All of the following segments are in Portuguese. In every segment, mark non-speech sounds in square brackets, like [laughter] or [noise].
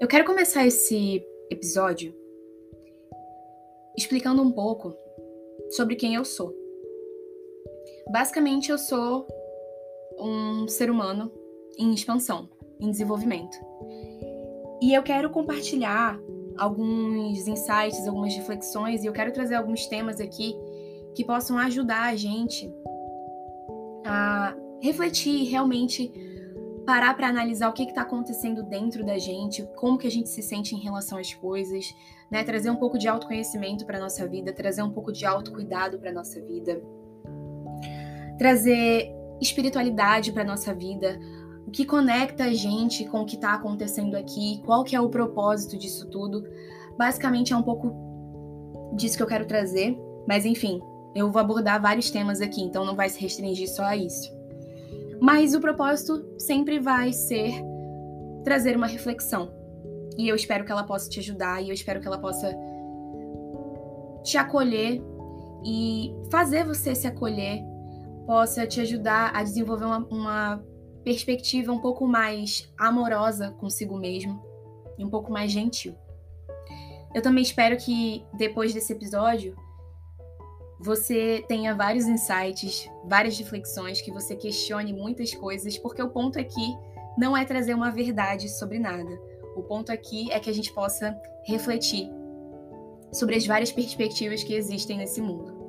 Eu quero começar esse episódio explicando um pouco sobre quem eu sou. Basicamente, eu sou um ser humano em expansão, em desenvolvimento. E eu quero compartilhar alguns insights, algumas reflexões, e eu quero trazer alguns temas aqui que possam ajudar a gente a refletir realmente parar para analisar o que está acontecendo dentro da gente, como que a gente se sente em relação às coisas, né? Trazer um pouco de autoconhecimento para nossa vida, trazer um pouco de autocuidado para nossa vida, trazer espiritualidade para nossa vida, o que conecta a gente com o que está acontecendo aqui, qual que é o propósito disso tudo. Basicamente é um pouco disso que eu quero trazer, mas enfim, eu vou abordar vários temas aqui, então não vai se restringir só a isso. Mas o propósito sempre vai ser trazer uma reflexão. E eu espero que ela possa te ajudar e eu espero que ela possa te acolher e fazer você se acolher, possa te ajudar a desenvolver uma, uma perspectiva um pouco mais amorosa consigo mesmo e um pouco mais gentil. Eu também espero que depois desse episódio você tenha vários insights, várias reflexões, que você questione muitas coisas, porque o ponto aqui não é trazer uma verdade sobre nada. O ponto aqui é que a gente possa refletir sobre as várias perspectivas que existem nesse mundo.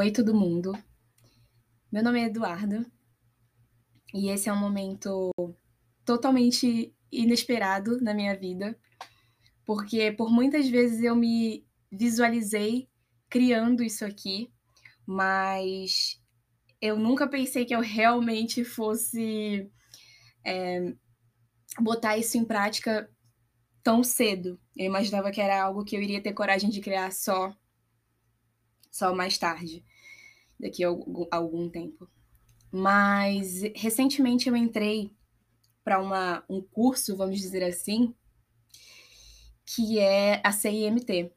Oi, todo mundo. Meu nome é Eduardo e esse é um momento totalmente inesperado na minha vida, porque por muitas vezes eu me visualizei criando isso aqui, mas eu nunca pensei que eu realmente fosse é, botar isso em prática tão cedo. Eu imaginava que era algo que eu iria ter coragem de criar só só mais tarde, daqui a algum, algum tempo. Mas recentemente eu entrei para um curso, vamos dizer assim, que é a CIMT.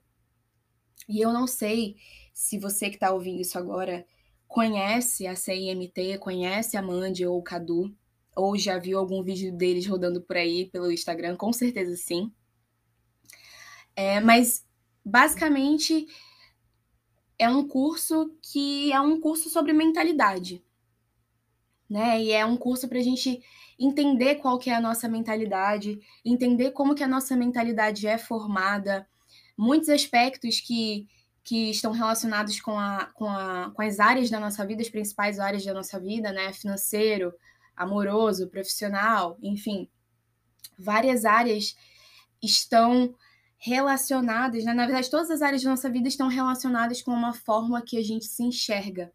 E eu não sei se você que está ouvindo isso agora conhece a CIMT, conhece a Mandy ou o Cadu, ou já viu algum vídeo deles rodando por aí pelo Instagram, com certeza sim. É, mas basicamente é um curso que é um curso sobre mentalidade, né? E é um curso para a gente entender qual que é a nossa mentalidade, entender como que a nossa mentalidade é formada, muitos aspectos que, que estão relacionados com, a, com, a, com as áreas da nossa vida, as principais áreas da nossa vida, né? Financeiro, amoroso, profissional, enfim, várias áreas estão relacionadas, né? na verdade, todas as áreas da nossa vida estão relacionadas com uma forma que a gente se enxerga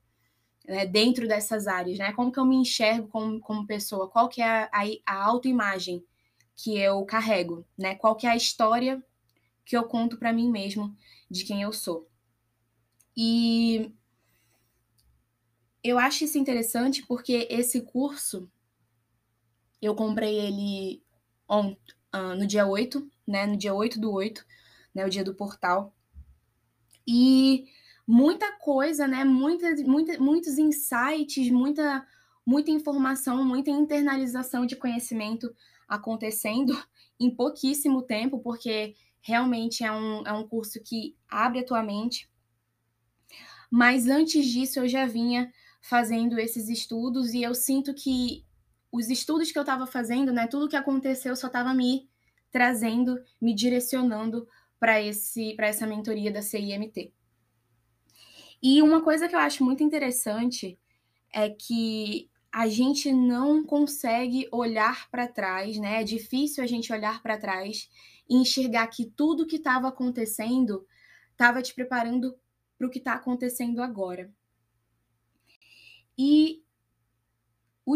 né? dentro dessas áreas, né? Como que eu me enxergo como, como pessoa? Qual que é a, a, a autoimagem que eu carrego, né? Qual que é a história que eu conto para mim mesmo de quem eu sou? E eu acho isso interessante porque esse curso eu comprei ele ont, uh, no dia 8 né, no dia 8 do 8, né, o dia do portal. E muita coisa, né, muita, muita, muitos insights, muita, muita informação, muita internalização de conhecimento acontecendo [laughs] em pouquíssimo tempo, porque realmente é um, é um curso que abre a tua mente. Mas antes disso, eu já vinha fazendo esses estudos e eu sinto que os estudos que eu estava fazendo, né, tudo que aconteceu só estava me trazendo, me direcionando para esse para essa mentoria da CIMT. E uma coisa que eu acho muito interessante é que a gente não consegue olhar para trás, né? É difícil a gente olhar para trás e enxergar que tudo que estava acontecendo estava te preparando para o que está acontecendo agora. E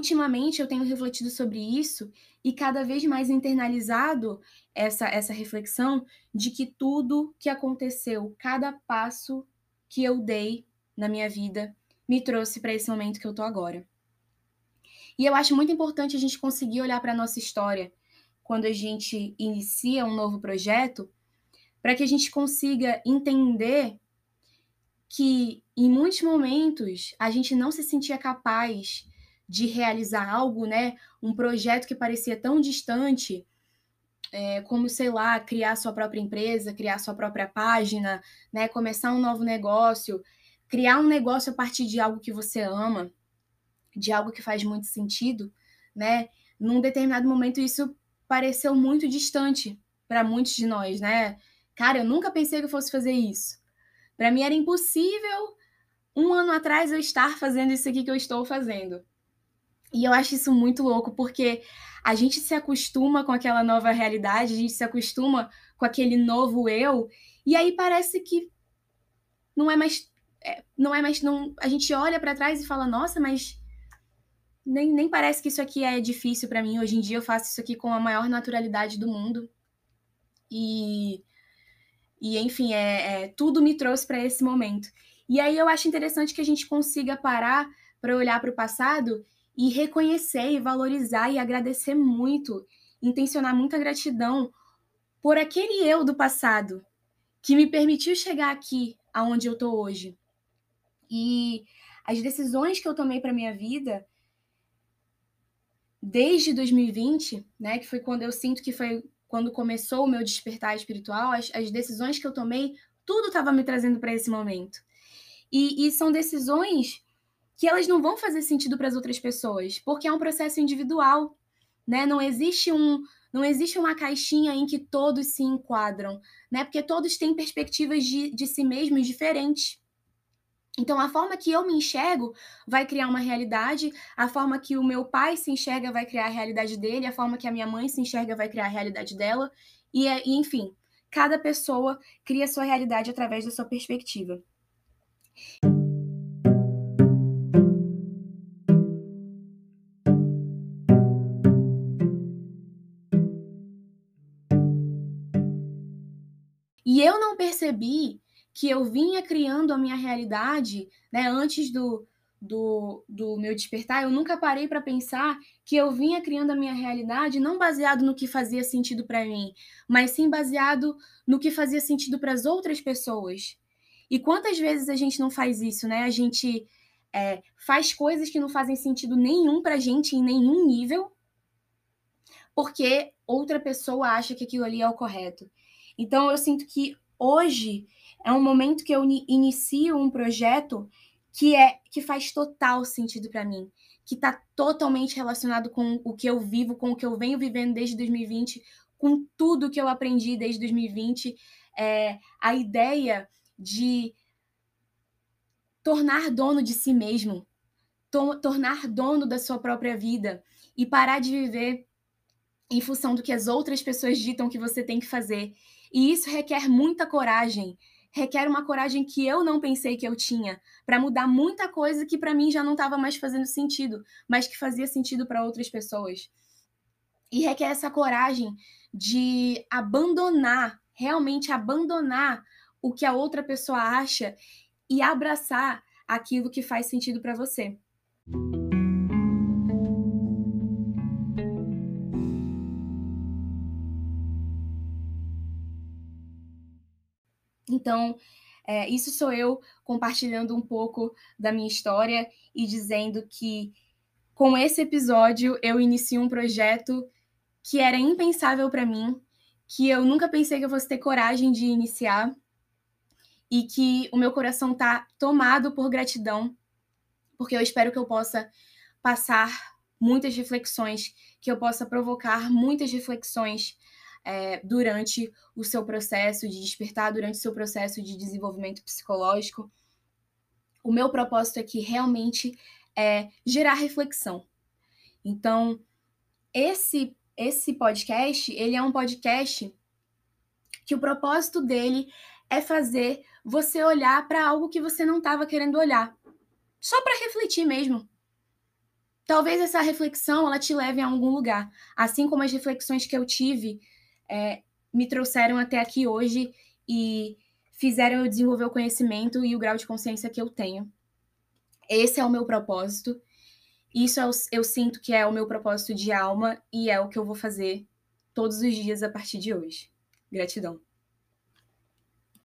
ultimamente eu tenho refletido sobre isso e cada vez mais internalizado essa, essa reflexão de que tudo que aconteceu, cada passo que eu dei na minha vida, me trouxe para esse momento que eu tô agora. E eu acho muito importante a gente conseguir olhar para a nossa história quando a gente inicia um novo projeto, para que a gente consiga entender que em muitos momentos a gente não se sentia capaz de realizar algo, né? Um projeto que parecia tão distante, é, como, sei lá, criar sua própria empresa, criar sua própria página, né? Começar um novo negócio, criar um negócio a partir de algo que você ama, de algo que faz muito sentido, né? Num determinado momento isso pareceu muito distante para muitos de nós, né? Cara, eu nunca pensei que eu fosse fazer isso. Para mim era impossível um ano atrás eu estar fazendo isso aqui que eu estou fazendo. E eu acho isso muito louco, porque a gente se acostuma com aquela nova realidade, a gente se acostuma com aquele novo eu, e aí parece que não é mais. É, não é mais. Não, a gente olha para trás e fala, nossa, mas nem, nem parece que isso aqui é difícil para mim. Hoje em dia eu faço isso aqui com a maior naturalidade do mundo. E, e enfim, é, é tudo me trouxe para esse momento. E aí eu acho interessante que a gente consiga parar para olhar para o passado e reconhecer e valorizar e agradecer muito, intencionar muita gratidão por aquele eu do passado que me permitiu chegar aqui aonde eu tô hoje. E as decisões que eu tomei para minha vida desde 2020, né, que foi quando eu sinto que foi quando começou o meu despertar espiritual, as, as decisões que eu tomei, tudo estava me trazendo para esse momento. E, e, são decisões que elas não vão fazer sentido para as outras pessoas, porque é um processo individual, né? Não existe um não existe uma caixinha em que todos se enquadram, né? Porque todos têm perspectivas de, de si mesmos diferentes. Então, a forma que eu me enxergo vai criar uma realidade, a forma que o meu pai se enxerga vai criar a realidade dele, a forma que a minha mãe se enxerga vai criar a realidade dela, e, é, e enfim, cada pessoa cria a sua realidade através da sua perspectiva. E eu não percebi que eu vinha criando a minha realidade, né, antes do, do, do meu despertar, eu nunca parei para pensar que eu vinha criando a minha realidade não baseado no que fazia sentido para mim, mas sim baseado no que fazia sentido para as outras pessoas. E quantas vezes a gente não faz isso, né? A gente é, faz coisas que não fazem sentido nenhum para a gente em nenhum nível, porque outra pessoa acha que aquilo ali é o correto. Então eu sinto que hoje é um momento que eu inicio um projeto que é que faz total sentido para mim, que está totalmente relacionado com o que eu vivo, com o que eu venho vivendo desde 2020, com tudo que eu aprendi desde 2020, é, a ideia de tornar dono de si mesmo, to tornar dono da sua própria vida e parar de viver em função do que as outras pessoas ditam que você tem que fazer. E isso requer muita coragem, requer uma coragem que eu não pensei que eu tinha, para mudar muita coisa que para mim já não estava mais fazendo sentido, mas que fazia sentido para outras pessoas. E requer essa coragem de abandonar, realmente abandonar o que a outra pessoa acha e abraçar aquilo que faz sentido para você. Então, é, isso sou eu compartilhando um pouco da minha história e dizendo que com esse episódio eu inicio um projeto que era impensável para mim, que eu nunca pensei que eu fosse ter coragem de iniciar e que o meu coração tá tomado por gratidão, porque eu espero que eu possa passar muitas reflexões, que eu possa provocar muitas reflexões é, durante o seu processo de despertar, durante o seu processo de desenvolvimento psicológico. O meu propósito aqui realmente é gerar reflexão. Então, esse esse podcast, ele é um podcast que o propósito dele é fazer você olhar para algo que você não estava querendo olhar. Só para refletir mesmo. Talvez essa reflexão ela te leve a algum lugar, assim como as reflexões que eu tive é, me trouxeram até aqui hoje e fizeram eu desenvolver o conhecimento e o grau de consciência que eu tenho. Esse é o meu propósito. Isso eu, eu sinto que é o meu propósito de alma e é o que eu vou fazer todos os dias a partir de hoje. Gratidão.